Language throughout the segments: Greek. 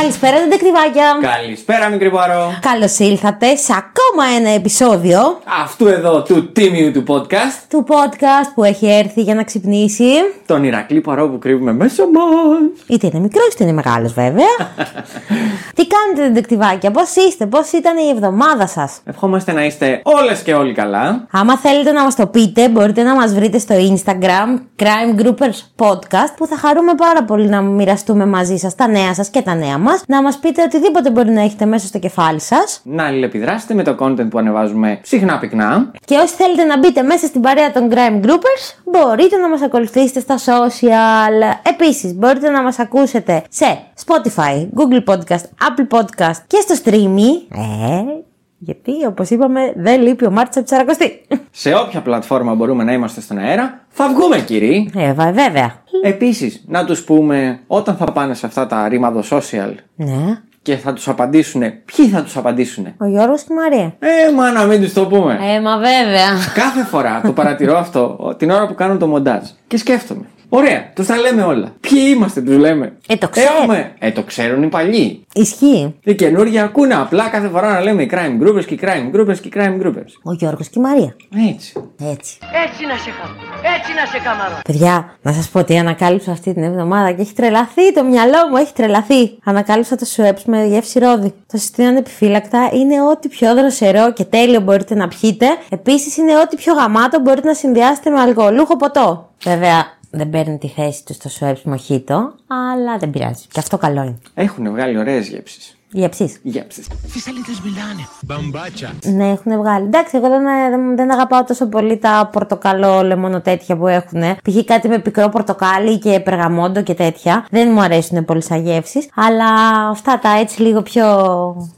Καλησπέρα, τεντεκτιβάκια. Καλησπέρα, μικρή Παρό. Καλώς ήλθατε σε ακόμα ένα επεισόδιο Αυτού εδώ του τίμιου του podcast. του podcast που έχει έρθει για να ξυπνήσει. Τον Ηρακλή Παρό που κρύβουμε μέσα μας. Είτε είναι μικρός είτε είναι μεγάλος, βέβαια. Τι κάνετε, τεντεκτιβάκια, πώς είστε, πώς ήταν η εβδομάδα σας; Ευχόμαστε να είστε όλες και όλοι καλά. Άμα θέλετε να μας το πείτε, μπορείτε να μας βρείτε στο Instagram Crime Groupers Podcast που θα χαρούμε πάρα πολύ να μοιραστούμε μαζί σας τα νέα σας και τα νέα μας. Να μας πείτε οτιδήποτε μπορεί να έχετε μέσα στο κεφάλι σας. Να αλληλεπιδράσετε με το content που ανεβάζουμε συχνά πυκνά. Και όσοι θέλετε να μπείτε μέσα στην παρέα των Crime Groupers, μπορείτε να μας ακολουθήσετε στα social. Επίσης, μπορείτε να μας ακούσετε σε Spotify, Google Podcast, Apple Podcast και στο Streamy. Ε, γιατί όπως είπαμε δεν λείπει ο Μάρτης από τη Σαρακοστή. Σε όποια πλατφόρμα μπορούμε να είμαστε στον αέρα, θα βγούμε κύριοι. Ε, βα- βέβαια. Επίσης, να τους πούμε όταν θα πάνε σε αυτά τα ρήμαδο social Ναι. και θα τους απαντήσουν, ποιοι θα τους απαντήσουν. Ο Γιώργος και η Μαρία. Ε, μα να μην τους το πούμε. Ε, μα βέβαια. Κάθε φορά το παρατηρώ αυτό την ώρα που κάνω το μοντάζ. Και σκέφτομαι. Ωραία, του τα λέμε όλα. Ποιοι είμαστε, τους λέμε. Ε, το ξέρω. Έχουμε. Ε, το ξέρουν οι παλιοί. Ισχύει. Οι καινούργοι ακούνε απλά κάθε φορά να λέμε οι crime groupers και οι crime groupers και οι crime groupers. Ο Γιώργος και η Μαρία. Έτσι. Έτσι. Έτσι να σε κάνω. Έτσι να σε καμαρώ. Παιδιά, να σας πω τι ανακάλυψα αυτή την εβδομάδα και έχει τρελαθεί το μυαλό μου, έχει τρελαθεί. Ανακάλυψα το σουέψ με γεύση ρόδι. Το συστήνω ανεπιφύλακτα. Είναι ό,τι πιο δροσερό και τέλειο μπορείτε να πιείτε. Επίσης είναι ό,τι πιο γαμάτο μπορείτε να συνδυάσετε με αλκοολούχο ποτό. Βέβαια, δεν παίρνει τη θέση του στο σουέψ μοχίτο, αλλά δεν πειράζει. Και αυτό καλό είναι. Έχουν βγάλει ωραίες γεύσεις. Γεύσεις. Γεύσεις. Ναι, έχουν βγάλει. Εντάξει, εγώ δεν, δεν, δεν αγαπάω τόσο πολύ τα πορτοκαλό λεμόνο τέτοια που έχουν. Π.χ. κάτι με πικρό πορτοκάλι και περγαμόντο και τέτοια. Δεν μου αρέσουν πολύ σαν γεύσεις, Αλλά αυτά τα έτσι λίγο πιο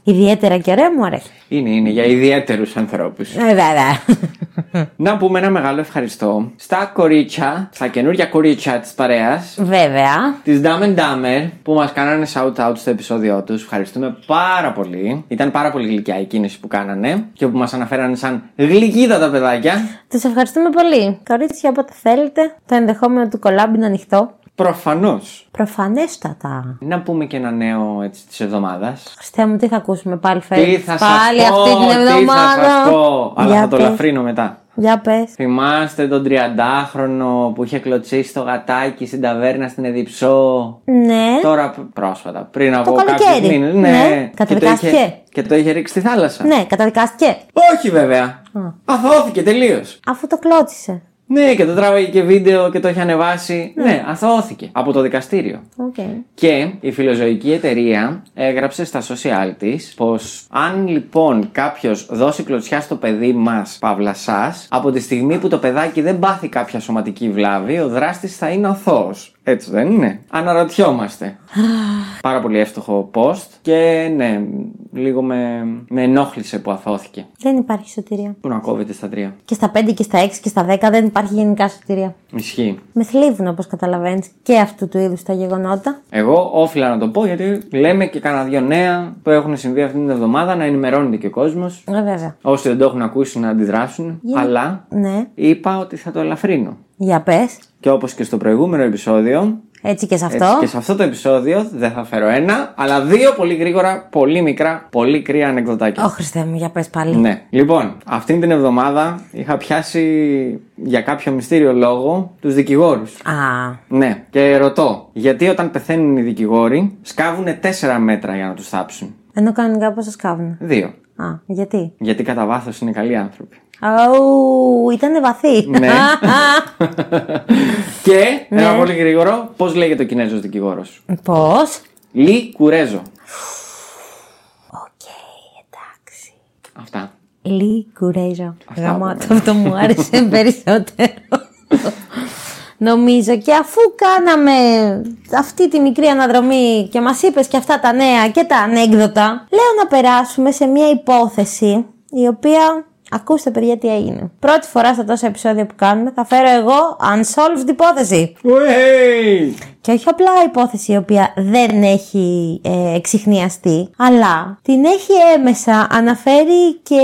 ιδιαίτερα και ωραία μου αρέσουν. Είναι, είναι για ιδιαίτερους ανθρώπους. Ε, βέβαια. να πούμε ένα μεγάλο ευχαριστώ στα κορίτσια, στα καινούργια κορίτσια της παρέας. βέβαια. Της Dumb and Dumber που μας κάνανε shout out στο επεισόδιό τους. Ευχαριστούμε πάρα πολύ. Ήταν πάρα πολύ γλυκιά η κίνηση που κάνανε και που μας αναφέρανε σαν γλυκίδα τα παιδάκια. Τους ευχαριστούμε πολύ. Κορίτσια, όποτε θέλετε, το ενδεχόμενο του κολάμπ είναι ανοιχτό. Προφανώς. Προφανέστατα. Να πούμε και ένα νέο έτσι της εβδομάδας. Χριστέ μου, τι θα ακούσουμε πάλι Τι φέτος. θα σας Πάλι πω, αυτή την τι θα εβδομάδα. σας πω. Αλλά Για θα το πες. λαφρύνω μετά. Για πες. Θυμάστε τον 30χρονο που είχε κλωτσίσει το γατάκι στην ταβέρνα στην Εδιψό; Ναι. Τώρα π- πρόσφατα, πριν από καλοκαίρι. κάποιους μήνες. Ναι. Ναι, και το, Καταδικάστηκε. είχε, και το είχε ρίξει στη θάλασσα. Ναι, καταδικάστηκε. Όχι βέβαια. Αθωώθηκε τελείως. Αφού το κλώτσησε. Ναι, και το τράβαγε και βίντεο και το είχε ανεβάσει. Ναι, αθωώθηκε από το δικαστήριο. Οκ. Και η φιλοζωική εταιρεία έγραψε στα social της πως αν λοιπόν κάποιος δώσει κλωτσιά στο παιδί μας, παύλα σας, από τη στιγμή που το παιδάκι δεν πάθει κάποια σωματική βλάβη, ο δράστης θα είναι αθώος. Έτσι δεν είναι. Αναρωτιόμαστε. Πάρα πολύ εύστοχο post και ναι, λίγο με, με ενόχλησε που αθώθηκε. Δεν υπάρχει σωτηρία. Που να κόβεται στα τρία. Και στα 5 και στα 6 και στα 10 δεν υπάρχει γενικά σωτηρία. Ισχύει. Με θλίβουν όπως καταλαβαίνεις και αυτού του είδους τα γεγονότα. Εγώ όφιλα να το πω γιατί λέμε και κάνα δύο νέα που έχουν συμβεί αυτή την εβδομάδα να ενημερώνεται και ο κόσμος. Ε, βέβαια. Όσοι δεν το έχουν ακούσει να αντιδράσουν. Αλλά Ναι. είπα ότι θα το ελαφρύνω. Για πες. Και όπως και στο προηγούμενο επεισόδιο, Έτσι και σε αυτό. έτσι και σε αυτό το επεισόδιο δεν θα φέρω ένα, αλλά δύο πολύ γρήγορα, πολύ μικρά, πολύ κρύα ανεκδοτάκια. Ω Χριστέ μου, για πες πάλι. Ναι. Λοιπόν, αυτήν την εβδομάδα είχα πιάσει για κάποιο μυστήριο λόγο τους δικηγόρους. Α, Ναι, και ρωτώ, γιατί όταν πεθαίνουν οι δικηγόροι σκάβουν 4 μέτρα για να τους θάψουν; ενώ κανονικά πώς σα κάβουν. Δύο. Α, γιατί; Γιατί κατά βάθος είναι καλοί άνθρωποι. Αου, ήταν βαθύ. Ναι. και ένα πολύ γρήγορο, πώς λέγεται ο Κινέζος δικηγόρος; Πώς; Λι Κουρέζο. Οκ, εντάξει. Αυτά. Λι κουρέζο. Αυτά Γαμάτο, αυτό μου άρεσε περισσότερο. Νομίζω και αφού κάναμε αυτή τη μικρή αναδρομή και μας είπες και αυτά τα νέα και τα ανέκδοτα, λέω να περάσουμε σε μια υπόθεση η οποία Ακούστε, παιδιά, τι έγινε. Πρώτη φορά στα τόσα επεισόδια που κάνουμε θα φέρω εγώ unsolved υπόθεση. Ουέι! Και όχι απλά υπόθεση η οποία δεν έχει ε, εξηχνιαστεί, αλλά την έχει έμεσα αναφέρει και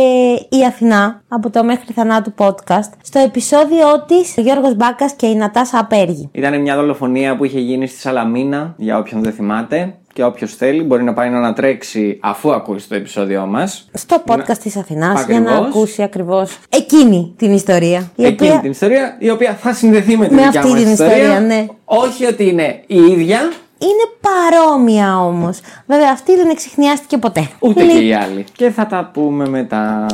η Αθηνά από το Μέχρι Θανάτου podcast στο επεισόδιό της ο Γιώργος Μπάκας και η Νατάσα Απέργη. Ήταν μια δολοφονία που είχε γίνει στη Σαλαμίνα, για όποιον δεν θυμάται. Και όποιος θέλει μπορεί να πάει να ανατρέξει αφού ακούσει το επεισόδιό μας. Στο podcast της Αθηνάς για να Ακριβώς. ακούσει ακριβώς εκείνη την ιστορία. Η Εκείνη οποία την ιστορία η οποία θα συνδεθεί με τη Με δικιά αυτή μας την ιστορία, ναι. Όχι ότι είναι η ίδια, είναι παρόμοια όμως. Βέβαια αυτή δεν εξηχνιάστηκε ποτέ. ούτε Λι- και οι άλλοι. Και θα τα πούμε μετά.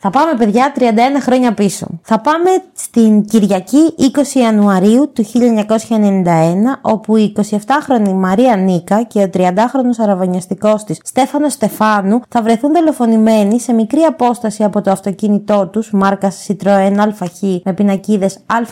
Θα πάμε, παιδιά, 31 χρόνια πίσω. Θα πάμε στην Κυριακή 20 Ιανουαρίου του 1991, όπου η 27χρονη Μαρία Νίκα και ο 30χρονος αραβωνιαστικός της Στέφανος Στεφάνου θα βρεθούν δολοφονημένοι σε μικρή απόσταση από το αυτοκίνητό τους, μάρκας Citroën ΑΧ με πινακίδες ΑΜΧ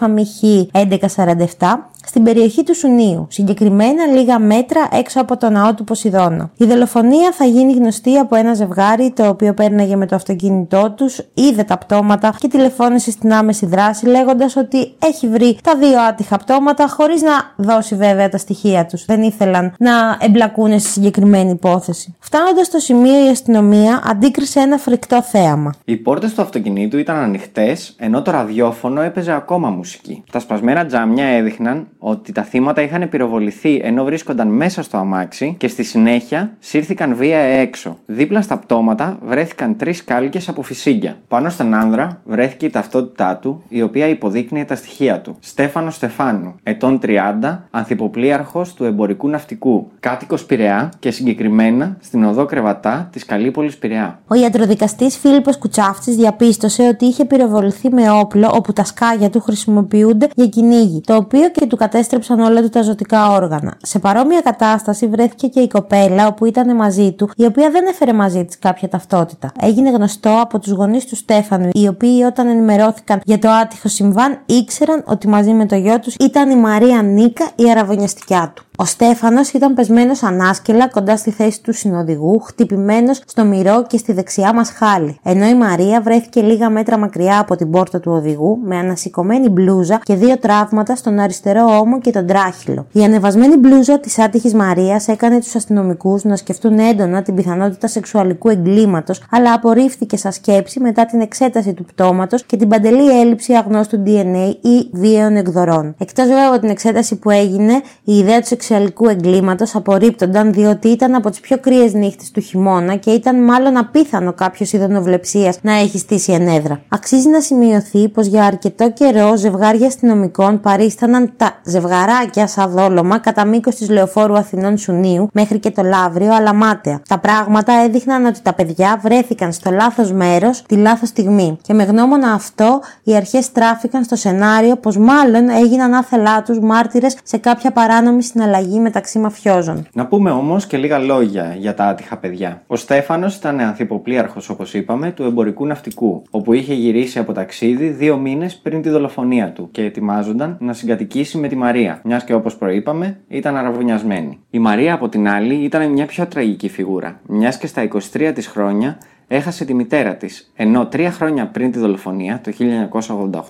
1147, στην περιοχή του Σουνίου, συγκεκριμένα λίγα μέτρα έξω από το ναό του Ποσειδώνα. Η δολοφονία θα γίνει γνωστή από ένα ζευγάρι το οποίο πέρναγε με το αυτοκίνητό τους, είδε τα πτώματα και τηλεφώνησε στην άμεση δράση λέγοντας ότι έχει βρει τα δύο άτυχα πτώματα χωρίς να δώσει βέβαια τα στοιχεία τους. Δεν ήθελαν να εμπλακούν στη συγκεκριμένη υπόθεση. Φτάνοντας στο σημείο, η αστυνομία αντίκρισε ένα φρικτό θέαμα. Οι πόρτες του αυτοκινήτου ήταν ανοιχτές, ενώ το ραδιόφωνο έπαιζε ακόμα μουσική. Τα σπασμένα τζάμια έδειχναν ότι τα θύματα είχαν πυροβοληθεί ενώ βρίσκονταν μέσα στο αμάξι και στη συνέχεια σύρθηκαν βία έξω. Δίπλα στα πτώματα βρέθηκαν τρεις κάλικες από φυσίγγια. Πάνω στον άνδρα βρέθηκε η ταυτότητά του, η οποία υποδείκνυε τα στοιχεία του. Στέφανος Στεφάνου, ετών 30, ανθυποπλίαρχο του εμπορικού ναυτικού, κάτοικος Πειραιά και συγκεκριμένα στην οδό Κρεβατά της Καλύπολης Πειραιά. Ο ιατροδικαστής Φίλιππος Κουτσάφτης διαπίστωσε ότι είχε πυροβοληθεί με όπλο όπου τα σκάγια του χρησιμοποιούνται για κυνήγι, το οποίο και του κατέστρεψαν όλα του τα ζωτικά όργανα. Σε παρόμοια κατάσταση βρέθηκε και η κοπέλα όπου ήταν μαζί του, η οποία δεν έφερε μαζί της κάποια ταυτότητα. Έγινε γνωστό από τους γονείς του Στέφανου, οι οποίοι όταν ενημερώθηκαν για το άτυχο συμβάν ήξεραν ότι μαζί με το γιο τους ήταν η Μαρία Νίκα, η αραβωνιαστικιά του. Ο Στέφανος ήταν πεσμένος ανάσκελα κοντά στη θέση του συνοδηγού, χτυπημένος στο μυρό και στη δεξιά μας χάλη. Ενώ η Μαρία βρέθηκε λίγα μέτρα μακριά από την πόρτα του οδηγού, με ανασηκωμένη μπλούζα και δύο τραύματα στον αριστερό ώμο και τον τράχυλο. Η ανεβασμένη μπλούζα της άτυχης Μαρίας έκανε τους αστυνομικούς να σκεφτούν έντονα την πιθανότητα σεξουαλικού εγκλήματος, αλλά απορρίφθηκε σαν σκέψη μετά την εξέταση του πτώματος και την παντελή έλλειψη αγνώστου DNA ή βίαιων εκδορών. Εκτός βέβαια από την εξέταση που έγινε, η ιδέα του σεξουαλικού εγκλήματος απορρίπτονταν διότι ήταν από τις πιο κρύες νύχτες του χειμώνα και ήταν μάλλον απίθανο κάποιος ειδωνοβλεψία να έχει στήσει ενέδρα. Αξίζει να σημειωθεί πως για αρκετό καιρό ζευγάρια αστυνομικών παρίσταναν τα ζευγαράκια σαν δόλωμα κατά μήκος της λεωφόρου Αθηνών Σουνίου μέχρι και το Λαύριο, αλλά μάταια. Τα πράγματα έδειχναν ότι τα παιδιά βρέθηκαν στο λάθος μέρος τη λάθος στιγμή. Και με γνώμονα αυτό, οι αρχές τράφηκαν στο σενάριο πως μάλλον έγιναν άθελά τους μάρτυρες σε κάποια παράνομη συναλλαγή μεταξύ μαφιόζων. Να πούμε όμως και λίγα λόγια για τα άτυχα παιδιά. Ο Στέφανος ήταν ανθυποπλίαρχο, όπως είπαμε, του εμπορικού ναυτικού, όπου είχε γυρίσει από ταξίδι δύο μήνες πριν τη δολοφονία του και ετοιμάζονταν να συγκατοικήσει με τη Μαρία, μιας και όπως προείπαμε ήταν αραβωνιασμένη. Η Μαρία, από την άλλη, ήταν μια πιο τραγική φιγούρα, μιας και στα 23 της χρόνια έχασε τη μητέρα της, ενώ τρία χρόνια πριν τη δολοφονία, το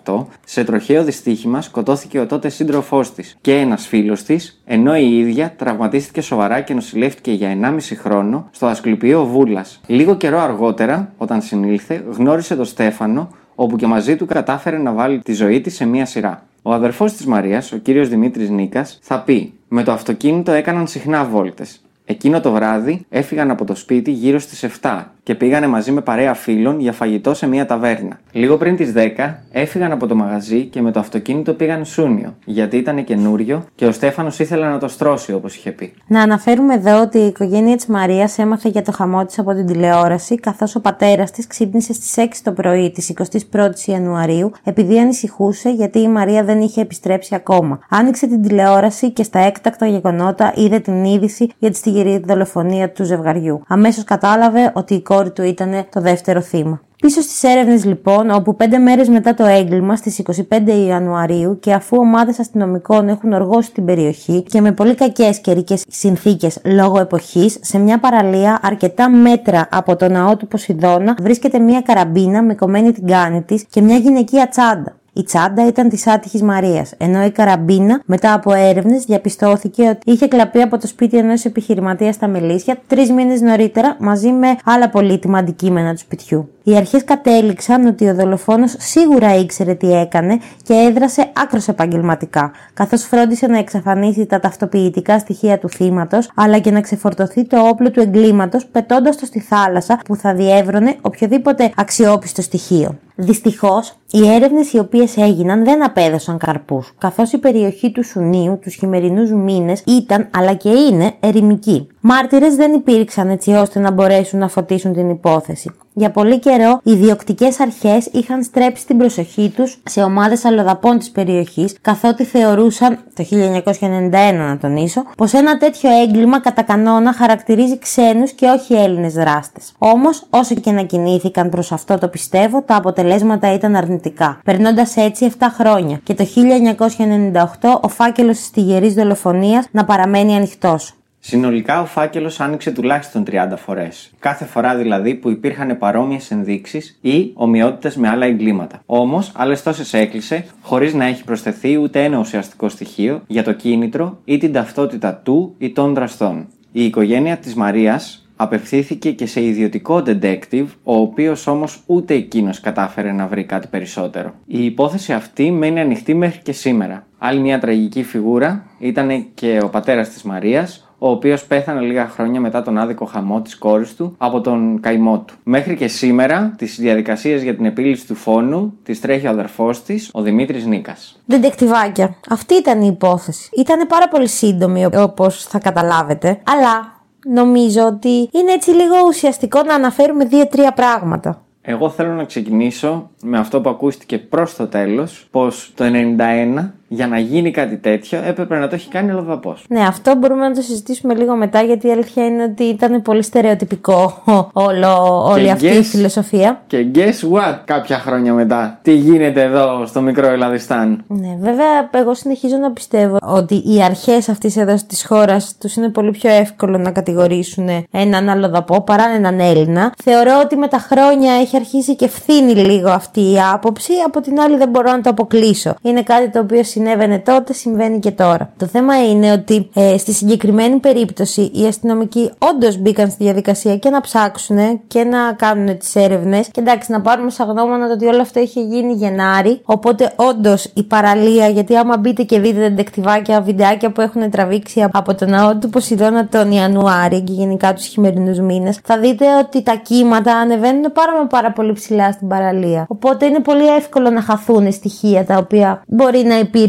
1988, σε τροχαίο δυστύχημα σκοτώθηκε ο τότε σύντροφός της και ένας φίλος της, ενώ η ίδια τραυματίστηκε σοβαρά και νοσηλεύτηκε για 1,5 χρόνο στο Ασκληπείο Βούλας. Λίγο καιρό αργότερα, όταν συνήλθε, γνώρισε τον Στέφανο, όπου και μαζί του κατάφερε να βάλει τη ζωή της σε μία σειρά. Ο αδερφός της Μαρίας, ο κύριος Δημήτρης Νίκας, θα πει: Με το αυτοκίνητο έκαναν συχνά βόλτες. Εκείνο το βράδυ έφυγαν από το σπίτι γύρω στις 7 και πήγανε μαζί με παρέα φίλων για φαγητό σε μια ταβέρνα. Λίγο πριν τις 10 έφυγαν από το μαγαζί και με το αυτοκίνητο πήγαν Σούνιο, γιατί ήταν καινούριο και ο Στέφανος ήθελε να το στρώσει όπως είχε πει. Να αναφέρουμε εδώ ότι η οικογένεια της Μαρίας έμαθε για το χαμό της από την τηλεόραση, καθώς ο πατέρας της ξύπνησε στις 6 το πρωί της 21η Ιανουαρίου, επειδή ανησυχούσε γιατί η Μαρία δεν είχε επιστρέψει ακόμα. Άνοιξε την τηλεόραση και στα έκτακτα γεγονότα είδε την είδηση για τη πανηγύρι δολοφονία του ζευγαριού. Αμέσως κατάλαβε ότι η κόρη του ήταν το δεύτερο θύμα. Πίσω στις έρευνες λοιπόν, όπου πέντε μέρες μετά το έγκλημα, στις 25 Ιανουαρίου, και αφού ομάδες αστυνομικών έχουν οργώσει την περιοχή και με πολύ κακές καιρικέ συνθήκες λόγω εποχής, σε μια παραλία αρκετά μέτρα από το ναό του Ποσειδώνα βρίσκεται μια καραμπίνα με κομμένη την κάνη της και μια γυναικεία τσάντα. Η τσάντα ήταν της άτυχης Μαρίας, ενώ η καραμπίνα, μετά από έρευνες, διαπιστώθηκε ότι είχε κλαπεί από το σπίτι ενός επιχειρηματίας στα Μελίσια τρεις μήνες νωρίτερα μαζί με άλλα πολύτιμα αντικείμενα του σπιτιού. Οι αρχές κατέληξαν ότι ο δολοφόνος σίγουρα ήξερε τι έκανε και έδρασε άκρος επαγγελματικά, καθώς φρόντισε να εξαφανίσει τα ταυτοποιητικά στοιχεία του θύματος, αλλά και να ξεφορτωθεί το όπλο του εγκλήματος, πετώντας το στη θάλασσα που θα διεύρωνε οποιοδήποτε αξιόπιστο στοιχείο. Δυστυχώς, οι έρευνες οι οποίες έγιναν δεν απέδωσαν καρπούς, καθώς η περιοχή του Σουνίου τους χειμερινούς μήνες ήταν αλλά και είναι ερημική. Μάρτυρες δεν υπήρξαν έτσι ώστε να μπορέσουν να φωτίσουν την υπόθεση. Για πολύ καιρό, οι διοκτικέ αρχές είχαν στρέψει την προσοχή τους σε ομάδες αλλοδαπών της περιοχής, καθότι θεωρούσαν, το 1991 να τονίσω, πως ένα τέτοιο έγκλημα κατά κανόνα χαρακτηρίζει ξένους και όχι Έλληνες δράστες. Όμως, όσο και να κινήθηκαν προς αυτό το πιστεύω, τα αποτελέσματα ήταν αρνητικά, περνώντας έτσι 7 χρόνια και το 1998 ο φάκελος της τυγερή δολοφονίας να παραμένει ανοιχτός. Συνολικά ο φάκελος άνοιξε τουλάχιστον 30 φορές. Κάθε φορά δηλαδή που υπήρχαν παρόμοιες ενδείξεις ή ομοιότητες με άλλα εγκλήματα. Όμως, άλλες τόσες έκλεισε χωρίς να έχει προσθεθεί ούτε ένα ουσιαστικό στοιχείο για το κίνητρο ή την ταυτότητα του ή των δραστών. Η οικογένεια της Μαρίας απευθύνθηκε και σε ιδιωτικό detective, ο οποίος όμως ούτε εκείνος κατάφερε να βρει κάτι περισσότερο. Η υπόθεση αυτή μένει ανοιχτή μέχρι και σήμερα. Άλλη μια τραγική φιγούρα ήταν και ο πατέρας της Μαρίας, ο οποίος πέθανε λίγα χρόνια μετά τον άδικο χαμό της κόρης του από τον καημό του. Μέχρι και σήμερα, τις διαδικασίες για την επίλυση του φόνου τις τρέχει ο αδερφός της, ο Δημήτρης Νίκας. Δεντεκτιβάκια. Αυτή ήταν η υπόθεση. Ήταν πάρα πολύ σύντομη, όπως θα καταλάβετε, αλλά νομίζω ότι είναι έτσι λίγο ουσιαστικό να αναφέρουμε δύο-τρία πράγματα. Εγώ θέλω να ξεκινήσω με αυτό που ακούστηκε προς το τέλος, πως το 91 για να γίνει κάτι τέτοιο έπρεπε να το έχει κάνει ο Λοδαπό. Ναι, αυτό μπορούμε να το συζητήσουμε λίγο μετά, γιατί η αλήθεια είναι ότι ήταν πολύ στερεοτυπικό όλο, όλη Και αυτή guess- η φιλοσοφία. Και guess what, κάποια χρόνια μετά, τι γίνεται εδώ στο μικρό Ελλαδιστάν. Ναι, βέβαια, εγώ συνεχίζω να πιστεύω ότι οι αρχές αυτής εδώ της χώρας τους είναι πολύ πιο εύκολο να κατηγορήσουν έναν αλλοδαπό παρά έναν Έλληνα. Θεωρώ ότι με τα χρόνια έχει αρχίσει και φθήνει λίγο αυτή η άποψη. Από την άλλη, δεν μπορώ να το αποκλείσω. Είναι κάτι το οποίο συνέβαινε τότε, συμβαίνει και τώρα. Το θέμα είναι ότι ε, στη συγκεκριμένη περίπτωση οι αστυνομικοί όντως μπήκαν στη διαδικασία και να ψάξουν και να κάνουν τις έρευνες. Και εντάξει, να πάρουμε σαν γνώμονα το ότι όλο αυτό είχε γίνει Γενάρη. Οπότε όντως η παραλία, γιατί άμα μπείτε και δείτε τα ντεκτιβάκια, βιντεάκια που έχουν τραβήξει από το ναό του Ποσειδώνα τον Ιανουάρη και γενικά τους χειμερινούς μήνες, θα δείτε ότι τα κύματα ανεβαίνουν πάρα, μα πάρα πολύ ψηλά στην παραλία. Οπότε είναι πολύ εύκολο να χαθούν στοιχεία τα οποία μπορεί να υπήρχαν.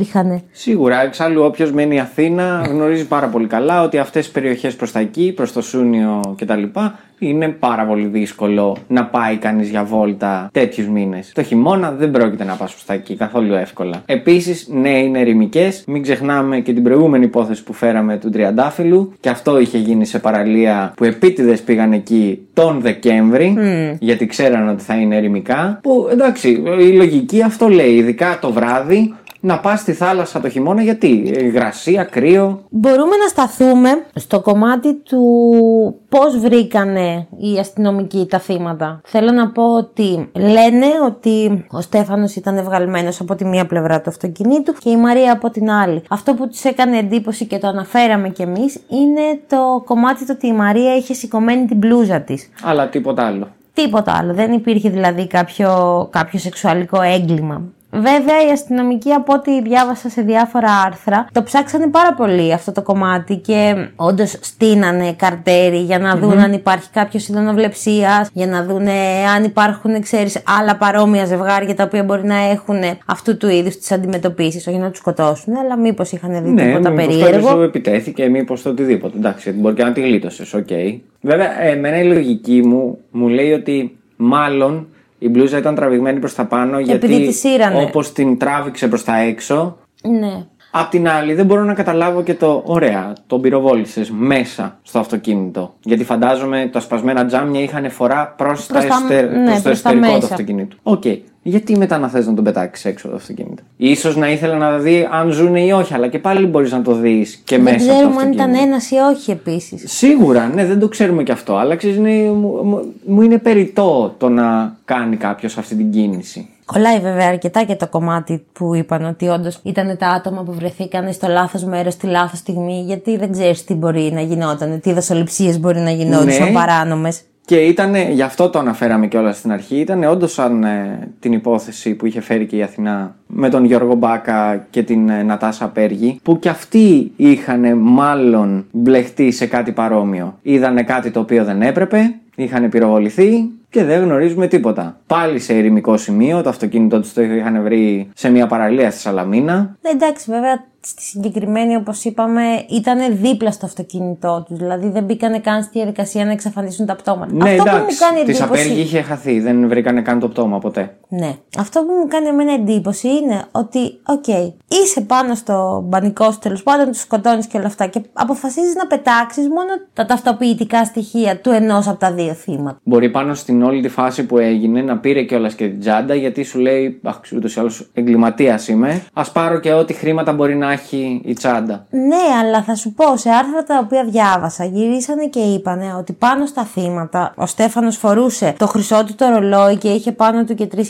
Σίγουρα, εξάλλου όποιος μένει Αθήνα γνωρίζει πάρα πολύ καλά ότι αυτές οι περιοχές προς τα εκεί, προς το Σούνιο κτλ. είναι πάρα πολύ δύσκολο να πάει κανείς για βόλτα τέτοιους μήνες. Το χειμώνα δεν πρόκειται να πας προς τα εκεί καθόλου εύκολα. Επίσης, ναι, είναι ερημικές. Μην ξεχνάμε και την προηγούμενη υπόθεση που φέραμε του Τριαντάφυλλου. Και αυτό είχε γίνει σε παραλία που επίτηδες πήγαν εκεί τον Δεκέμβρη, γιατί ξέραν ότι θα είναι ερημικά. Που εντάξει, η λογική αυτό λέει, ειδικά το βράδυ. Να πας στη θάλασσα το χειμώνα γιατί, ε, υγρασία, κρύο. Μπορούμε να σταθούμε στο κομμάτι του πώς βρήκανε οι αστυνομικοί τα θύματα. Θέλω να πω ότι λένε ότι ο Στέφανος ήταν ευγαλμένος από τη μία πλευρά του αυτοκινήτου και η Μαρία από την άλλη. Αυτό που τους έκανε εντύπωση και το αναφέραμε κι εμείς είναι το κομμάτι το ότι η Μαρία είχε σηκωμένη την μπλούζα της. Αλλά τίποτα άλλο. Τίποτα άλλο. Δεν υπήρχε δηλαδή κάποιο, κάποιο σεξουαλικό έγκλημα. Βέβαια, οι αστυνομικοί, από ό,τι διάβασα σε διάφορα άρθρα, το ψάξανε πάρα πολύ αυτό το κομμάτι και όντως στείνανε καρτέρι για να δουν αν υπάρχει κάποιος ηδονοβλεψία, για να δουν αν υπάρχουν, ξέρεις, άλλα παρόμοια ζευγάρια τα οποία μπορεί να έχουν αυτού του είδους τις αντιμετωπίσεις. Όχι να τους σκοτώσουν, αλλά μήπως είχαν δει τίποτα μήπως περίεργο. κάποιος σου επιτέθηκε, μήπως το οτιδήποτε. Εντάξει, γιατί μπορεί και να τη γλίτωσες. Οκ. Βέβαια, εμένα η λογική μου μου λέει ότι μάλλον η μπλούζα ήταν τραβηγμένη προς τα πάνω γιατί Επειδή τη σύρανε. όπως την τράβηξε προς τα έξω. Ναι. Απ' την άλλη, δεν μπορώ να καταλάβω και το ωραία. Τον πυροβόλησες μέσα στο αυτοκίνητο. Γιατί φαντάζομαι τα σπασμένα τζάμια είχαν φορά προς Προς τα- ναι, το προς τα εσωτερικό του μέσα. αυτοκίνητου. Οκ. Γιατί μετά να θες να τον πετάξεις έξω από το αυτοκίνητο; Ίσως να ήθελε να δει αν ζουν ή όχι, αλλά και πάλι μπορείς να το δεις και Δεν μέσα από το ξέρουμε αν ήταν αυτοκίνητο. ένας ή όχι επίσης. Σίγουρα, ναι, δεν το ξέρουμε κι αυτό. Αλλά ξέρεις, μου, μου- μου είναι περιττό το να κάνει κάποιος αυτή την κίνηση. Κολλάει βέβαια αρκετά και το κομμάτι που είπαν ότι όντως ήταν τα άτομα που βρεθήκαν στο λάθος μέρος, στη λάθος στιγμή, γιατί δεν ξέρεις τι μπορεί να γινόταν, τι δοσοληψίε μπορεί να γινόντουσαν Ναι. παράνομες. Και ήταν, γι' αυτό το αναφέραμε κιόλας στην αρχή, ήταν όντως σαν ε, την υπόθεση που είχε φέρει και η Αθηνά με τον Γιώργο Μπάκα και την ε, Νατάσα Πέργη, που κι αυτοί είχαν μάλλον μπλεχτεί σε κάτι παρόμοιο. Είδανε κάτι το οποίο δεν έπρεπε, είχαν πυροβοληθεί και δεν γνωρίζουμε τίποτα. Πάλι σε ερημικό σημείο, το αυτοκίνητό τους το είχαν βρει σε μια παραλία στη Σαλαμίνα. Ναι, εντάξει, βέβαια στη συγκεκριμένη, όπως είπαμε, ήταν δίπλα στο αυτοκίνητό τους. Δηλαδή δεν μπήκανε καν στη διαδικασία να εξαφανίσουν τα πτώματα. Ναι, Αυτό που μου εντάξει, κάνει της εντύπωση. Απέργη είχε χαθεί, δεν βρήκανε καν το πτώμα ποτέ. Ναι. Αυτό που μου κάνει εμένα εντύπωση είναι ότι, οκ, είσαι πάνω στο πανικό σου τέλος πάντων, τους σκοτώνεις και όλα αυτά και αποφασίζεις να πετάξεις μόνο τα ταυτοποιητικά στοιχεία του ενός από τα δύο θύματα. Μπορεί πάνω στην όλη τη φάση που έγινε να πήρε κιόλας και την τσάντα γιατί σου λέει Αχ, ούτως ή άλλως εγκληματίας είμαι. Ας πάρω και ό,τι χρήματα μπορεί να έχει η τσάντα. Ναι, αλλά θα σου πω, σε άρθρα τα οποία διάβασα, γυρίσανε και είπανε ότι πάνω στα θύματα ο Στέφανος φορούσε το χρυσό του το ρολόι και είχε πάνω του και 3.000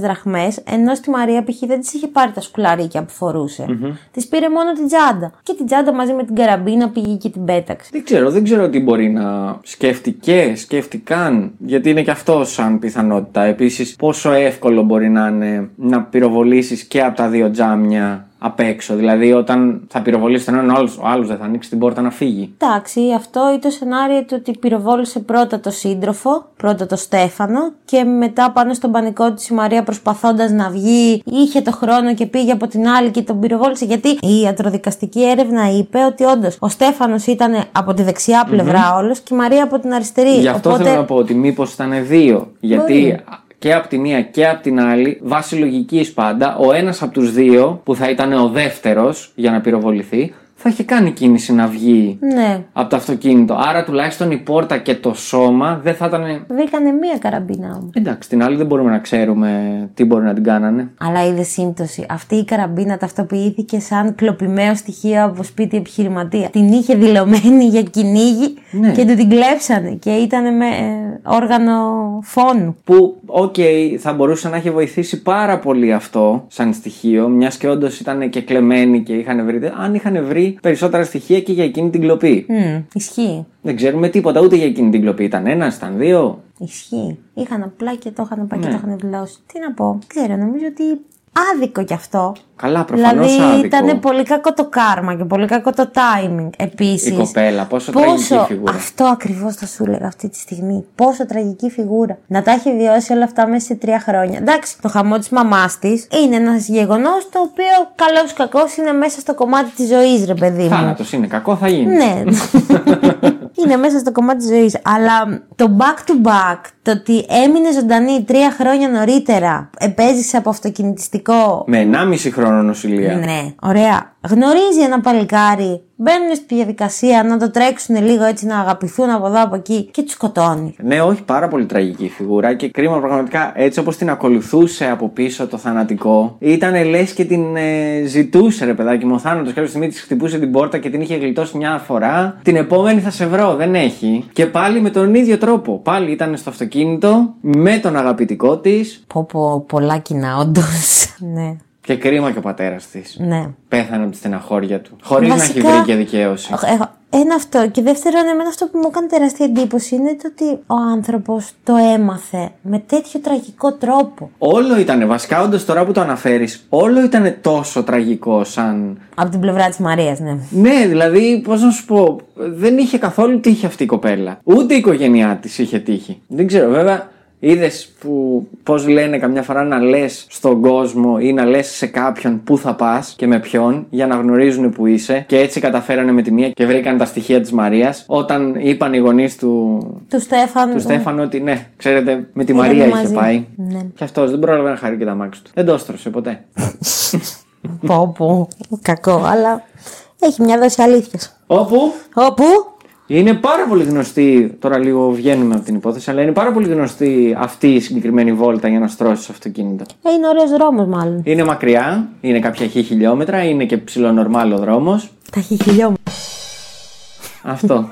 δραχμές, ενώ στη Μαρία π.χ. δεν της είχε πάρει τα σκουλαρίκια που φορούσε. Της πήρε μόνο την τσάντα. Και την τσάντα μαζί με την καραμπίνα πήγε και την πέταξε. Δεν ξέρω, δεν ξέρω τι μπορεί να σκέφτηκε, σκέφτηκαν, γιατί είναι και αυτό σαν πιθανότητα. Επίσης, πόσο εύκολο μπορεί να είναι να πυροβολήσεις και από τα δύο τζάμια απ' έξω. Δηλαδή, όταν θα πυροβολήσει τον έναν, ο άλλος ο άλλος δεν θα ανοίξει την πόρτα να φύγει. Εντάξει, αυτό ή το σενάριο του ότι πυροβόλησε πρώτα το σύντροφο, πρώτα το Στέφανο και μετά πάνω στον πανικό της η Μαρία προσπαθώντας να βγει, είχε το χρόνο και πήγε από την άλλη και τον πυροβόλησε γιατί η ιατροδικαστική έρευνα είπε ότι όντως ο Στέφανος ήταν από τη δεξιά πλευρά όλος και η Μαρία από την αριστερή. Γι' αυτό θέλω να πω ότι μήπως ήταν δύο. Γιατί Μπορεί. Και από τη μία και από την άλλη, βάσει λογικής πάντα, ο ένας από τους δύο, που θα ήταν ο δεύτερος για να πυροβοληθεί, θα είχε κάνει κίνηση να βγει Ναι, από το αυτοκίνητο. Άρα τουλάχιστον η πόρτα και το σώμα δεν θα ήταν. βρήκανε μία καραμπίνα όμως. Εντάξει, την άλλη δεν μπορούμε να ξέρουμε τι μπορεί να την κάνανε. Αλλά είδες σύμπτωση. Αυτή η καραμπίνα ταυτοποιήθηκε σαν κλοπιμαίο στοιχείο από σπίτι επιχειρηματία. Την είχε δηλωμένη για κυνήγι Ναι. και του την κλέψανε και ήταν με ε, όργανο φόνου. Που, οκ, θα μπορούσε να έχει βοηθήσει πάρα πολύ αυτό σαν στοιχείο, μιας και όντως ήταν και κλεμμένη και είχαν βρει. Αν είχαν βρει περισσότερα στοιχεία και για εκείνη την κλοπή. Μμ, ισχύει. Δεν ξέρουμε τίποτα ούτε για εκείνη την κλοπή. Ήταν ένα, ήταν δύο. Ισχύει. Είχαν απλά και το είχαν πάει και Ναι. το είχαν δηλώσει. Τι να πω. Ξέρω, νομίζω ότι άδικο κι αυτό. Καλά, προφανώς δηλαδή άδικο. ήταν πολύ κακό το κάρμα και πολύ κακό το timing. Επίσης. Η κοπέλα, πόσο τραγική φιγούρα. Αυτό ακριβώς θα σου έλεγα αυτή τη στιγμή. Πόσο τραγική φιγούρα. Να τα έχει βιώσει όλα αυτά μέσα σε τρία χρόνια. Εντάξει, το χαμό της μαμάς της είναι ένας γεγονός το οποίο καλός ή κακός είναι μέσα στο κομμάτι της ζωής, ρε παιδί μου. Θάνατος είναι, κακό θα γίνει. Ναι. είναι μέσα στο κομμάτι της ζωής. Αλλά το back to back, το ότι έμεινε ζωντανή τρία χρόνια νωρίτερα, επέζησε από αυτοκινητιστικό. Με 1,5 χρόνο νοσηλεία. Ναι, ωραία. Γνωρίζει ένα παλικάρι, μπαίνουν στη διαδικασία να το τρέξουν λίγο έτσι να αγαπηθούν από εδώ από εκεί και τους σκοτώνει. Ναι, όχι, πάρα πολύ τραγική η φιγούρα και κρίμα πραγματικά έτσι όπως την ακολουθούσε από πίσω το θανατικό. Ήταν λες και την ε, ζητούσε ρε παιδάκι μου. Ο θάνατος κάποια στιγμή της χτυπούσε την πόρτα και την είχε γλιτώσει μια φορά. Την επόμενη θα σε βρω, δεν έχει. Και πάλι με τον ίδιο τρόπο. Πάλι ήταν στο αυτοκίνητο με τον αγαπητικό της Πω πω πολλά κοινά όντως. ναι, και κρίμα και ο πατέρας της. ναι. Πέθανε από τη στεναχώρια του. Χωρίς να έχει Βασικά- βρει και δικαίωση. Έχω- Ένα αυτό. Και δεύτερον, εμένα αυτό που μου έκανε τεράστια εντύπωση είναι το ότι ο άνθρωπος το έμαθε με τέτοιο τραγικό τρόπο. Όλο ήταν, βασικά όντως τώρα που το αναφέρεις, όλο ήταν τόσο τραγικό σαν Από την πλευρά της Μαρίας, ναι. Ναι, δηλαδή, πώς να σου πω, δεν είχε καθόλου τύχη αυτή η κοπέλα. Ούτε η οικογένειά της είχε τύχη. Δεν ξέρω, βέβαια, είδες που πώς λένε καμιά φορά να λες στον κόσμο ή να λες σε κάποιον πού θα πας και με ποιον για να γνωρίζουν που είσαι. Και έτσι καταφέρανε με τη μία και βρήκαν τα στοιχεία της Μαρίας. Όταν είπαν οι γονείς του, Του Στέφαν. του Στέφανο ότι ναι, ξέρετε, με τη Ήταν Μαρία είχε μαζί. πάει. Ναι. Και αυτός δεν πρόλαβε να χαρεί και τα μάξι του. Δεν το έστρωσε ποτέ. πω πω, κακό, αλλά έχει μια δόση αλήθειας. Όπου; Όπου, είναι πάρα πολύ γνωστή, τώρα λίγο βγαίνουμε από την υπόθεση, αλλά είναι πάρα πολύ γνωστή αυτή η συγκεκριμένη βόλτα για να στρώσει το αυτοκίνητο. ε, είναι ωραίος δρόμος μάλλον. Είναι μακριά, είναι κάποια χι χιλιόμετρα, είναι και ψηλονορμάλ ο δρόμος. Τα έχει χιλιόμετρα. Αυτό.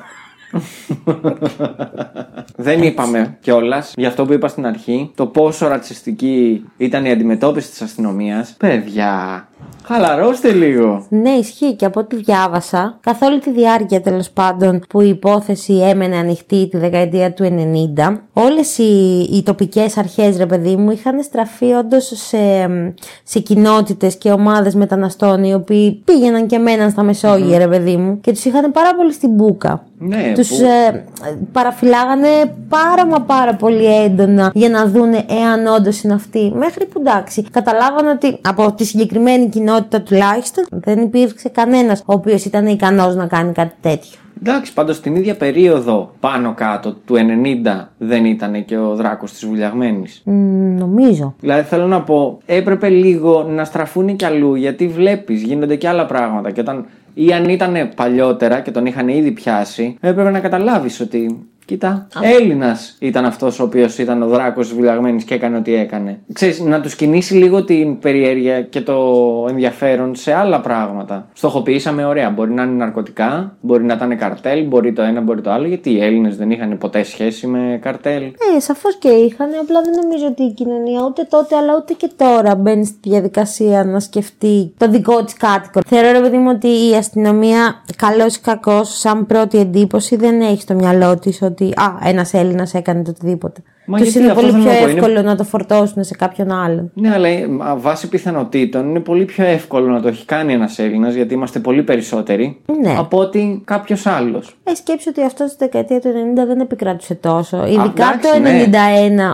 Δεν είπαμε κιόλας για αυτό που είπα στην αρχή, το πόσο ρατσιστική ήταν η αντιμετώπιση της αστυνομίας. Παιδιά, χαλαρώστε λίγο. Ναι, ισχύει και από ό,τι διάβασα, καθ' όλη τη διάρκεια τέλος πάντων που η υπόθεση έμενε ανοιχτή τη δεκαετία του 90, όλες οι, οι τοπικές αρχές, ρε παιδί μου, είχαν στραφεί όντως σε, σε κοινότητες και ομάδες μεταναστών οι οποίοι πήγαιναν και μέναν στα μεσογεια ρε παιδί μου, και τους είχαν πάρα πολύ στην μπουκα. Ναι, Τους που- ε, παραφυλάγανε πάρα μα πάρα πολύ έντονα για να δούνε εάν όντως είναι αυτοί. Μέχρι που εντάξει, καταλάβανε ότι από τη συγκεκριμένη κοινότητα τουλάχιστον δεν υπήρξε κανένας ο οποίος ήταν ικανός να κάνει κάτι τέτοιο. Εντάξει, πάντως την ίδια περίοδο πάνω κάτω του 90 δεν ήταν και ο Δράκος της Βουλιαγμένης. Μ, νομίζω. Δηλαδή θέλω να πω, έπρεπε λίγο να στραφούν κι αλλού γιατί βλέπεις, γίνονται και άλλα πράγματα. Και όταν, ή αν ήταν παλιότερα και τον είχαν ήδη πιάσει, έπρεπε να καταλάβεις ότι. Κοίτα, Έλληνας ήταν αυτός ο οποίος ήταν ο δράκος της βουλιαγμένης και έκανε ό,τι έκανε. Ξέρεις, να τους κινήσει λίγο την περιέργεια και το ενδιαφέρον σε άλλα πράγματα. Στοχοποιήσαμε ωραία. Μπορεί να είναι ναρκωτικά, μπορεί να ήταν καρτέλ, μπορεί το ένα, μπορεί το άλλο. Γιατί οι Έλληνες δεν είχαν ποτέ σχέση με καρτέλ. Ε, σαφώς και είχαν, απλά δεν νομίζω ότι η κοινωνία ούτε τότε αλλά ούτε και τώρα μπαίνει στη διαδικασία να σκεφτεί το δικό της κάτοικο. Θεωρώ, ρε παιδί μου, ότι η αστυνομία, καλός ή κακός, σαν πρώτη εντύπωση, δεν έχει στο μυαλό της ότι Α, ένας Έλληνας έκανε το οτιδήποτε. Μα Τους γιατί είναι αυτό πολύ θέλω πιο να πω, είναι- εύκολο να το φορτώσουν σε κάποιον άλλον. Ναι, αλλά ε, α, βάσει πιθανότητων είναι πολύ πιο εύκολο να το έχει κάνει ένας Έλληνας γιατί είμαστε πολύ περισσότεροι Ναι. από ότι κάποιος άλλος. Ε, σκέψου ότι αυτό στη δεκαετία του 90 δεν επικράτησε τόσο. Ειδικά εντάξει, το ναι.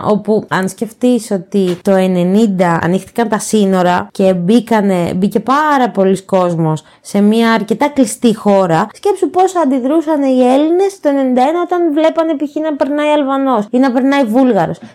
91, όπου αν σκεφτείς ότι το 90 ανοίχτηκαν τα σύνορα και μπήκανε, μπήκε πάρα πολλοί κόσμος σε μια αρκετά κλειστή χώρα, σκέψου πώς αντιδρούσαν οι Έλληνες το 91 όταν βλέπανε π.χ. να περνάει Αλβανός ή να περνάει Βούλγαρος.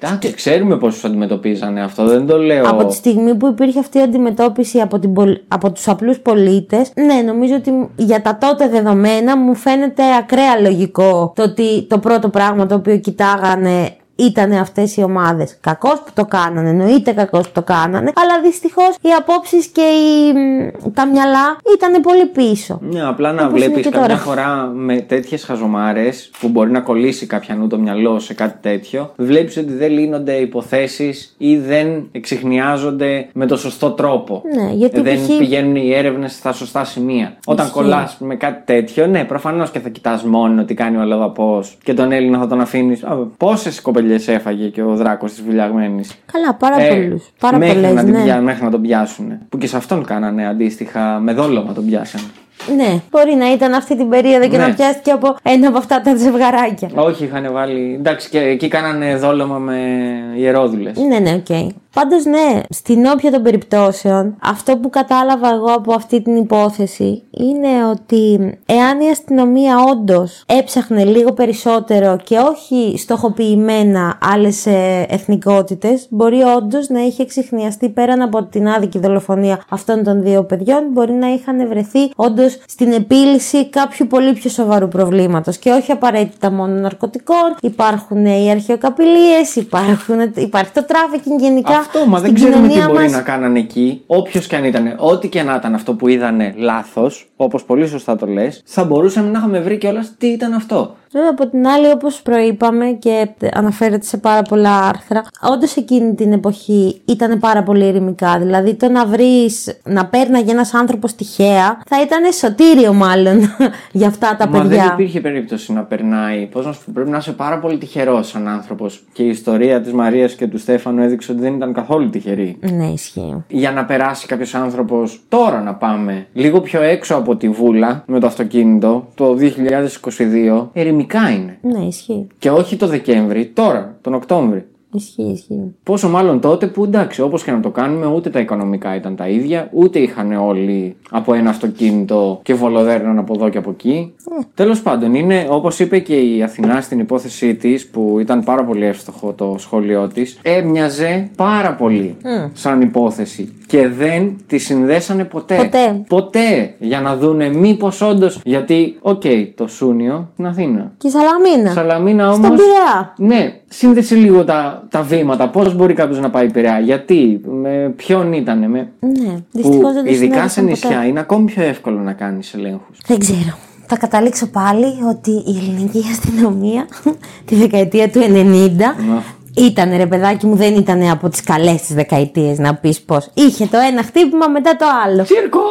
Εντάξει, ξέρουμε πόσους αντιμετωπίζανε αυτό, δεν το λέω. Από τη στιγμή που υπήρχε αυτή η αντιμετώπιση από, την, πολ- από τους απλούς πολίτες, ναι, νομίζω ότι για τα τότε δεδομένα μου φαίνεται ακραία λογικό το ότι το πρώτο πράγμα το οποίο κοιτάγανε ήταν αυτές οι ομάδες. Κακός που το κάνανε, εννοείται κακός που το κάνανε, αλλά δυστυχώς οι απόψεις και οι, μ, τα μυαλά ήταν πολύ πίσω. Ναι, απλά να Όπως είναι βλέπεις και καμιά τώρα. φορά με τέτοιες χαζομάρες που μπορεί να κολλήσει κάποιανού το μυαλό σε κάτι τέτοιο, βλέπεις ότι δεν λύνονται υποθέσεις ή δεν εξηχνιάζονται με το σωστό τρόπο. Ναι, γιατί δεν π.χ. πηγαίνουν οι έρευνες στα σωστά σημεία. Όταν Ισχύει. κολλάς με κάτι τέτοιο, ναι, προφανώς και θα κοιτάς μόνο τι κάνει ο αλλοδαπός και τον Έλληνα θα τον αφήνεις. Πόσες κοπελιές έφαγε και ο δράκος της Βουλιαγμένης. Καλά, πάρα Ε, πολλούς. Πάρα μέχρι, πολλές, να την ναι. πια- μέχρι να τον πιάσουν. Που και σε αυτόν κάνανε αντίστοιχα με δόλωμα τον πιάσανε. Ναι, μπορεί να ήταν αυτή την περίοδο και Ναι. να πιάστηκε από ένα από αυτά τα ζευγαράκια. Όχι, είχαν βάλει. Εντάξει, και εκεί κάνανε δόλωμα με ιερόδουλες. Ναι, ναι, οκ. Πάντως ναι, στην όποια των περιπτώσεων, αυτό που κατάλαβα εγώ από αυτή την υπόθεση είναι ότι εάν η αστυνομία όντως έψαχνε λίγο περισσότερο και όχι στοχοποιημένα άλλες εθνικότητες, μπορεί όντως να είχε εξιχνιαστεί πέραν από την άδικη δολοφονία αυτών των δύο παιδιών, μπορεί να είχαν βρεθεί όντως στην επίλυση κάποιου πολύ πιο σοβαρού προβλήματος και όχι απαραίτητα μόνο ναρκωτικών. Υπάρχουν οι αρχαιοκαπηλίες, υπάρχει το τράφικινγκ γενικά. Αυτό, μα δεν στην ξέρουμε τι κοινωνία μπορεί μας. να κάνανε εκεί. Όποιος και αν ήταν, ό,τι και να ήταν αυτό που είδανε λάθος, όπως πολύ σωστά το λες, θα μπορούσαμε να είχαμε βρει κιόλας τι ήταν αυτό. Βέβαια, από την άλλη, όπως προείπαμε και αναφέρεται σε πάρα πολλά άρθρα, όντως εκείνη την εποχή ήταν πάρα πολύ ερημικά. Δηλαδή, το να βρεις να πέρναγε ένας άνθρωπος τυχαία θα ήταν σωτήριο, μάλλον, για αυτά τα Μα παιδιά. δεν υπήρχε περίπτωση να περνάει. Πώς να σου πω, πρέπει να είσαι πάρα πολύ τυχερός σαν άνθρωπος. Και η ιστορία της Μαρίας και του Στέφανου έδειξε ότι δεν ήταν καθόλου τυχεροί. Ναι, ισχύει. για να περάσει κάποιος άνθρωπος τώρα να πάμε λίγο πιο έξω από τη βούλα με το αυτοκίνητο το 2022, ερημικά είναι. Ναι, ισχύει. Και όχι το Δεκέμβρη, τώρα, τον Οκτώβρη. Ισχύει, ισχύει. Πόσο μάλλον τότε που εντάξει, όπως και να το κάνουμε, ούτε τα οικονομικά ήταν τα ίδια, ούτε είχαν όλοι από ένα αυτοκίνητο και βολοδέρναν από εδώ και από εκεί. Ε. Τέλος πάντων, είναι όπως είπε και η Αθηνά στην υπόθεσή της, που ήταν πάρα πολύ εύστοχο το σχόλιο της, έμοιαζε πάρα πολύ σαν υπόθεση. Και δεν τη συνδέσανε ποτέ. Ποτέ. Ποτέ. Για να δούνε μήπως όντως. Γιατί, οκ, το Σούνιο στην Αθήνα. Και η Σαλαμίνα. Σαλαμίνα όμω. Στον Πειραιά. Ναι, σύνδεσε λίγο τα, τα βήματα. Πώς μπορεί κάποιος να πάει Πειραιά, γιατί, με ποιον ήταν, με. Ναι, δυστυχώς Που δεν το ειδικά σε συνέβησαν νησιά ποτέ. είναι ακόμη πιο εύκολο να κάνεις ελέγχους. Δεν ξέρω. Θα καταλήξω πάλι ότι η ελληνική αστυνομία τη δεκαετία του 90 ήταν ρε παιδάκι μου, δεν ήταν από τις καλές τις δεκαετίες να πεις πως είχε το ένα χτύπημα μετά το άλλο. Τσίρκος!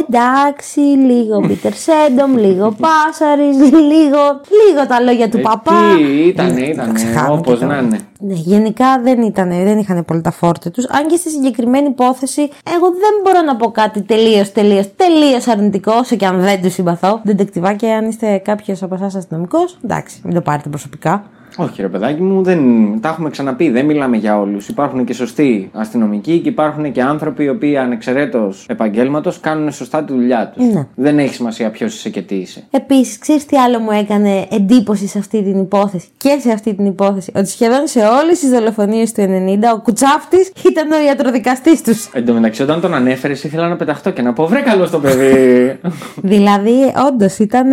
Εντάξει, λίγο Πίτερ Σέντομ, λίγο Πάσαρης, λίγο, λίγο τα λόγια του παπά. Τι ήτανε, ήτανε, Ξεχάνω όπως και να τώρα. είναι. Ναι, γενικά δεν, ήταν, δεν είχαν πολύ τα φόρτε τους. Αν και στη συγκεκριμένη υπόθεση, εγώ δεν μπορώ να πω κάτι τελείως, τελείως, τελείως αρνητικό, όσο και αν δεν τους συμπαθώ. Δεντεκτιβάκια, αν είστε κάποιος από εσάς αστυνομικός, εντάξει, μην το πάρετε προσωπικά. Όχι, ρε παιδάκι μου, δεν, τα έχουμε ξαναπεί. Δεν μιλάμε για όλους. Υπάρχουν και σωστοί αστυνομικοί και υπάρχουν και άνθρωποι οι οποίοι ανεξαιρέτως επαγγέλματος κάνουν σωστά τη δουλειά τους. Ναι. Δεν έχει σημασία ποιος είσαι και τι είσαι. Επίσης, ξέρεις τι άλλο μου έκανε εντύπωση σε αυτή την υπόθεση και σε αυτή την υπόθεση; Ότι σχεδόν σε όλες τις δολοφονίες του 90 ο κουτσάφτης ήταν ο ιατροδικαστής τους. Εν τω μεταξύ, όταν τον ανέφερες, ήθελα να πεταχτώ και να πω βρε καλό το παιδί. δηλαδή, όντως ήταν.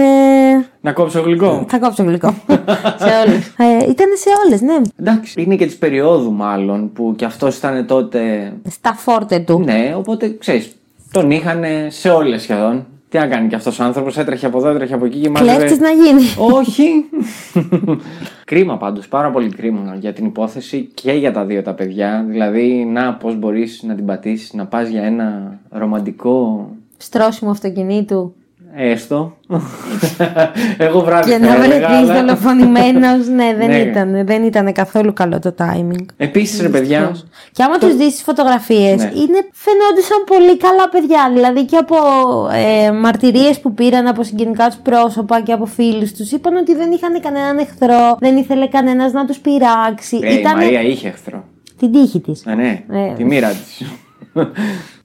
Να κόψω γλυκό. Θα κόψω γλυκό. σε όλε. Ε, ήταν σε όλες, ναι. Εντάξει, είναι και της περίοδου μάλλον που κι αυτός ήταν τότε. Στα φόρτε του. Ναι, οπότε ξέρεις, τον είχαν σε όλες σχεδόν. Τι να κάνει κι αυτός ο άνθρωπος, έτρεχε από εδώ, έτρεχε από εκεί και μάζευε. Κλέφτης να γίνει. Όχι. κρίμα πάντως, πάρα πολύ κρίμα για την υπόθεση και για τα δύο τα παιδιά. Δηλαδή, να πώς μπορείς να την πατήσεις, να πας για ένα ρομαντικό Στρώσιμο αυτοκινήτου έστω. Εγώ βράδυ και θα να έλεγα, βρεθεί αλλά- δολοφονημένος. ναι, δεν Ναι. ήταν. Δεν ήταν καθόλου καλό το timing. Επίσης, ρε παιδιά, Και άμα Το- τους δεις τις φωτογραφίες, Ναι. είναι, φαινόντουσαν πολύ καλά παιδιά. Δηλαδή και από ε, μαρτυρίες που πήραν από συγγενικά τους πρόσωπα και από φίλους τους, είπαν ότι δεν είχαν κανέναν εχθρό, δεν ήθελε κανένας να τους πειράξει. ε, η Ήτανε Μαρία είχε εχθρό. την τύχη της. Ε, ναι, Ε. τη μοίρα της.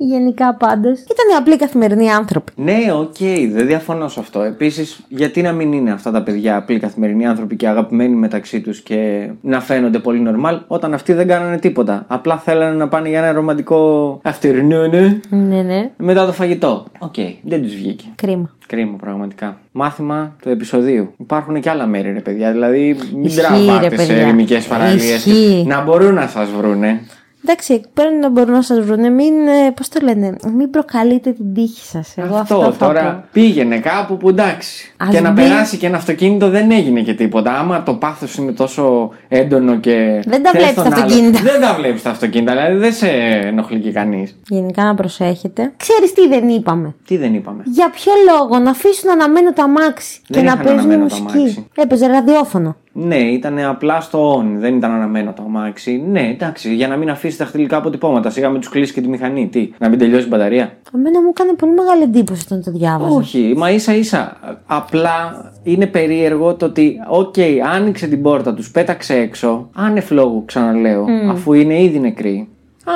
Γενικά πάντως. Ήταν απλοί καθημερινοί άνθρωποι. Ναι, οκ, δεν διαφωνώ σε αυτό. Επίσης, γιατί να μην είναι αυτά τα παιδιά απλοί καθημερινοί άνθρωποι και αγαπημένοι μεταξύ τους και να φαίνονται πολύ νορμάλ, όταν αυτοί δεν κάνανε τίποτα. Απλά θέλανε να πάνε για ένα ρομαντικό afternoon Ναι, ναι. μετά το φαγητό. Οκ, δεν τους βγήκε. Κρίμα. Κρίμα, πραγματικά. Μάθημα του επεισοδίου. Υπάρχουν και άλλα μέρη, ρε παιδιά. Δηλαδή, μην Ισχύει, τραβάτε ρε σε παιδιά. ερημικές παραλίες. Ισχύει. Να μπορούν να σας βρούνε. Εντάξει, πρέπει να μπορούν να σας βρουν. Μην, πώς το λένε, μην προκαλείτε την τύχη σας. Εγώ αυτό, Αυτό θα τώρα πω. πήγαινε κάπου που εντάξει. Ας και να μπει- περάσει και ένα αυτοκίνητο δεν έγινε και τίποτα. Άμα το πάθος είναι τόσο έντονο και. Δεν τα θες βλέπεις τον τα άλλο- αυτοκίνητα. Δεν τα βλέπεις τα αυτοκίνητα, δηλαδή δεν σε ενοχλεί και κανείς. Γενικά να προσέχετε. Ξέρεις τι δεν είπαμε; Τι δεν είπαμε; Για ποιο λόγο να αφήσουν αναμμένο το αμάξι Δεν και να είχαν παίζουν αναμμένο το μουσική; αμάξι. Έπαιζε ραδιόφωνο. Ναι, ήταν απλά στο on, δεν ήταν αναμμένο το αμάξι. Ναι, εντάξει, για να μην αφήσει δαχτυλικά αποτυπώματα. Σιγά μην τους κλείσει και τη μηχανή. Τι, να μην τελειώσει η μπαταρία. Εμένα μου έκανε πολύ μεγάλη εντύπωση όταν το διάβαζα. Όχι, μα ίσα ίσα. Απλά είναι περίεργο το ότι, οκ, άνοιξε την πόρτα τους, πέταξε έξω. Άνευ λόγου, ξαναλέω, αφού είναι ήδη νεκροί.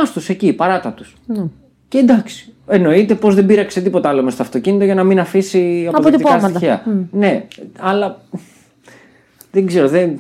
Άστου εκεί, παράτα τους. Ναι. Και εντάξει. Εννοείται πως δεν πήραξε τίποτα άλλο μες στο αυτοκίνητο για να μην αφήσει αποδεικτικά Αποτυπώματα. στοιχεία. Ναι, αλλά δεν ξέρω, δεν...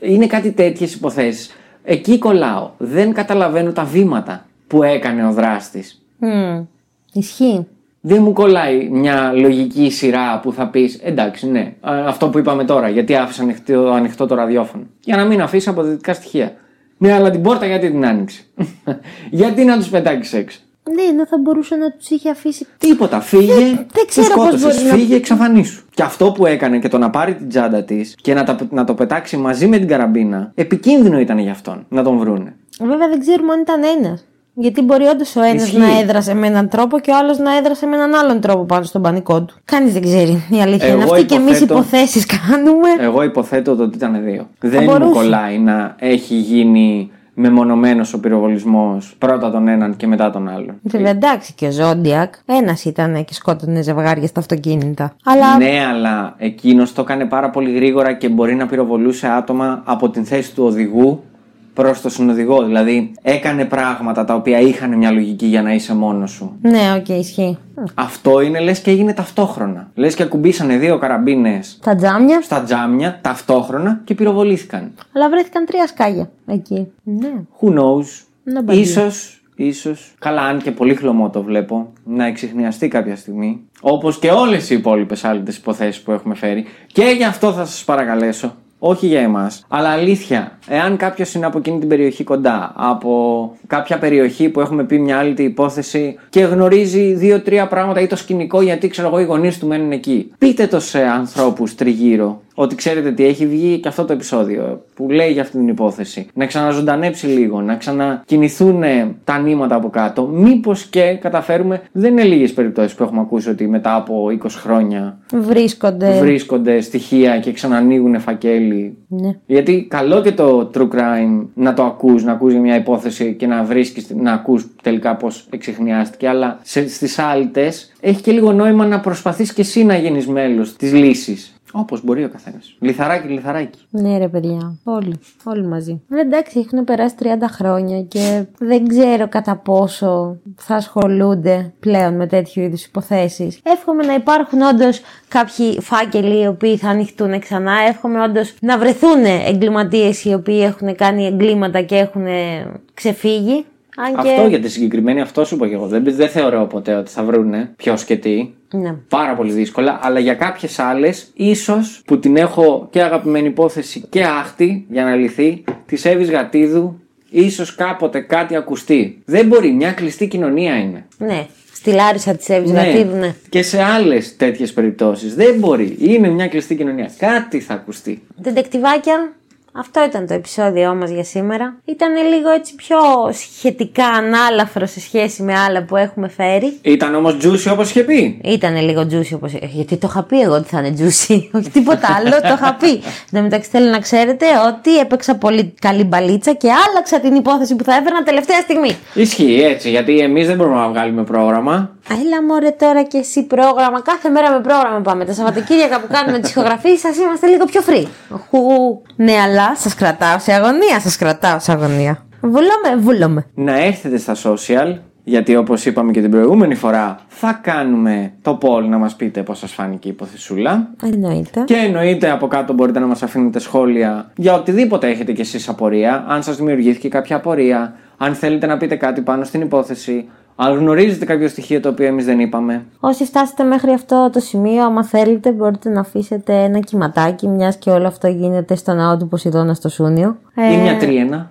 είναι κάτι τέτοιες υποθέσεις. Εκεί κολλάω. Δεν καταλαβαίνω τα βήματα που έκανε ο δράστης. Μμμ. Ισχύει. Δεν μου κολλάει μια λογική σειρά που θα πεις εντάξει, ναι, α, αυτό που είπαμε τώρα, γιατί άφησε ανοιχτό, ανοιχτό το ραδιόφωνο. Για να μην αφήσει αποδεικτικά στοιχεία. Ναι, αλλά την πόρτα γιατί την άνοιξε; γιατί να τους πετάξεις έξω; Ναι, ενώ θα μπορούσε να τους είχε αφήσει. Τίποτα. Φύγε. δεν ξέρω τους πώς σκότωσες. μπορεί να- Φύγε, εξαφανίσου. Και αυτό που έκανε και το να πάρει την τσάντα της και να, τα, να το πετάξει μαζί με την καραμπίνα, επικίνδυνο ήταν για αυτόν να τον βρούνε. Βέβαια δεν ξέρουμε αν ήταν ένας. Γιατί μπορεί όντως ο ένας Ισχύει. να έδρασε με έναν τρόπο και ο άλλος να έδρασε με έναν άλλον τρόπο πάνω στον πανικό του. Κανείς δεν ξέρει. Η αλήθεια είναι Εγώ αυτή και εμείς υποθέτω- υποθέσεις κάνουμε. Εγώ υποθέτω ότι ήταν δύο. Δεν μπορούσε. μου κολλάει να έχει γίνει μεμονωμένος ο πυροβολισμός πρώτα τον έναν και μετά τον άλλον. Βέβαια εντάξει και ο Ζόντιακ. Ένας ήταν και σκότωνε ζευγάρια στα αυτοκίνητα. Αλλά Ναι, αλλά εκείνος το έκανε πάρα πολύ γρήγορα και μπορεί να πυροβολούσε άτομα από την θέση του οδηγού προς το συνοδηγό. Δηλαδή έκανε πράγματα τα οποία είχαν μια λογική για να είσαι μόνος σου. ναι, οκ, ισχύει. Αυτό είναι λες και έγινε ταυτόχρονα. Λες και ακουμπήσανε δύο καραμπίνες Τα τζάμια. στα τζάμια ταυτόχρονα και πυροβολήθηκαν. Αλλά βρέθηκαν τρία σκάγια εκεί. Ναι. Who knows; Nobody. Ίσως ίσως, καλά αν και πολύ χλωμό το βλέπω, να εξηχνιαστεί κάποια στιγμή. Όπως και όλες οι υπόλοιπες άλλες υποθέσεις που έχουμε φέρει. Και γι' αυτό θα σας παρακαλέσω όχι για εμάς. Αλλά αλήθεια, εάν κάποιος είναι από εκείνη την περιοχή κοντά, από κάποια περιοχή που έχουμε πει μια άλλη υπόθεση και γνωρίζει δύο-τρία πράγματα ή το σκηνικό γιατί ξέρω εγώ οι γονείς του μένουν εκεί. Πείτε το σε ανθρώπους τριγύρω ότι ξέρετε τι έχει βγει και αυτό το επεισόδιο που λέει για αυτή την υπόθεση. Να ξαναζωντανέψει λίγο, να ξανακινηθούν τα νήματα από κάτω. Μήπως και καταφέρουμε, δεν είναι λίγες περιπτώσεις που έχουμε ακούσει ότι μετά από 20 χρόνια βρίσκονται, βρίσκονται στοιχεία και ξανανοίγουν φακέλοι. Ναι. Γιατί καλό και το true crime να το ακούς, να ακούς για μια υπόθεση και να βρίσκεις, να ακούς τελικά πώς εξηχνιάστηκε, αλλά στις άλτες έχει και λίγο νόημα να προσπαθείς και εσύ να γίνεις μέλος της λύσης. Όπως μπορεί ο καθένας. Λιθαράκι, λιθαράκι. Ναι, ρε παιδιά. Όλοι. Όλοι μαζί. Ε, εντάξει, έχουν περάσει 30 χρόνια και δεν ξέρω κατά πόσο θα ασχολούνται πλέον με τέτοιου είδους υποθέσεις. Εύχομαι να υπάρχουν όντως κάποιοι φάκελοι οι οποίοι θα ανοιχτούν ξανά. Εύχομαι όντως να βρεθούν εγκληματίες οι οποίοι έχουν κάνει εγκλήματα και έχουν ξεφύγει. Αν Αυτό για τη συγκεκριμένη, αυτό σου είπα και εγώ. Δεν, δεν θεωρώ ποτέ ότι θα βρούνε ποιος και τι. Ναι. Πάρα πολύ δύσκολα. Αλλά για κάποιες άλλες, ίσως που την έχω και αγαπημένη υπόθεση και άχτη για να λυθεί, της Εύης Γατίδου, ίσως κάποτε κάτι ακουστεί. Δεν μπορεί, μια κλειστή κοινωνία είναι. Ναι. Στη Λάρισα της Εύης ναι. Γατίδου, ναι. Και σε άλλες τέτοιες περιπτώσεις. Δεν μπορεί. Είναι μια κλειστή κοινωνία. Κάτι θα ακουστεί. Δεντεκτιβάκια, αυτό ήταν το επεισόδιό μας για σήμερα. Ήταν λίγο έτσι πιο σχετικά ανάλαφρο σε σχέση με άλλα που έχουμε φέρει. Ήταν όμως juicy όπως είχε πει. Ήταν λίγο juicy όπως Γιατί το είχα πει εγώ ότι θα είναι juicy. Όχι τίποτα άλλο, το είχα πει. Εν μεταξύ θέλω να ξέρετε ότι έπαιξα πολύ καλή μπαλίτσα και άλλαξα την υπόθεση που θα έφερνα τελευταία στιγμή. Ισχύει έτσι, γιατί εμείς δεν μπορούμε να βγάλουμε πρόγραμμα. Έλα μωρέ τώρα και εσύ πρόγραμμα. Κάθε μέρα με πρόγραμμα πάμε. Τα Σαββατοκύριακα που κάνουμε τις ηχογραφίε σα είμαστε λίγο πιο free. Ναι, αλλά σας κρατάω σε αγωνία. Σας κρατάω σε αγωνία. Βουλώμε, βουλώμε. Να έρθετε στα social. Γιατί όπως είπαμε και την προηγούμενη φορά, θα κάνουμε το poll να μας πείτε πώς σας φάνηκε η υποθεσούλα. Εννοείται. Και εννοείται από κάτω μπορείτε να μας αφήνετε σχόλια για οτιδήποτε έχετε κι εσείς απορία. Αν σας δημιουργήθηκε κάποια απορία, αν θέλετε να πείτε κάτι πάνω στην υπόθεση, αν γνωρίζετε κάποιο στοιχείο το οποίο εμείς δεν είπαμε. Όσοι φτάσετε μέχρι αυτό το σημείο, άμα θέλετε, μπορείτε να αφήσετε ένα κυματάκι, μιας και όλο αυτό γίνεται στο ναό του Ποσειδώνα στο Σούνιο. Ή μια τρίενα.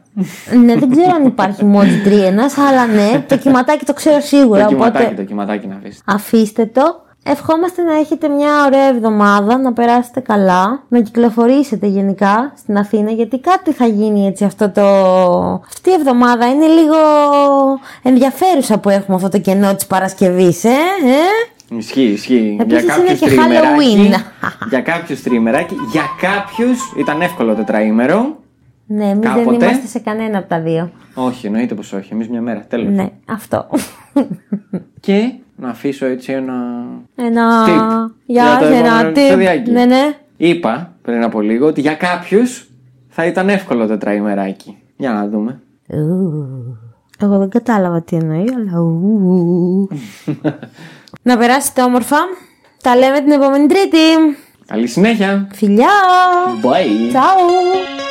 ναι, δεν ξέρω αν υπάρχει μόνο τρίενα, αλλά ναι, το κυματάκι το ξέρω σίγουρα. Το κυματάκι, το κυματάκι να αφήσετε. Αφήστε το. Ευχόμαστε να έχετε μια ωραία εβδομάδα, να περάσετε καλά, να κυκλοφορήσετε γενικά στην Αθήνα, γιατί κάτι θα γίνει έτσι αυτό το... Αυτή η εβδομάδα είναι λίγο ενδιαφέρουσα που έχουμε αυτό το κενό της Παρασκευής, ε, ε; Ισχύει, ισχύει. Επίσης για είναι και Halloween. για κάποιους τριμεράκι, για κάποιους ήταν εύκολο τετραήμερο. Ναι, εμείς δεν είμαστε σε κανένα από τα δύο. Όχι, εννοείται πως όχι. Εμείς μια μέρα. Τέλος. Ναι, αυτό. Και να αφήσω έτσι ένα. Ένα. Tip για, για ένα tip. Ναι, ναι. Είπα πριν από λίγο ότι για κάποιους θα ήταν εύκολο τετραημεράκι. Για να δούμε. Εγώ δεν κατάλαβα τι εννοεί, αλλά. να περάσετε όμορφα. Τα λέμε την επόμενη Τρίτη. Καλή συνέχεια. Φιλιά. Bye. Ciao.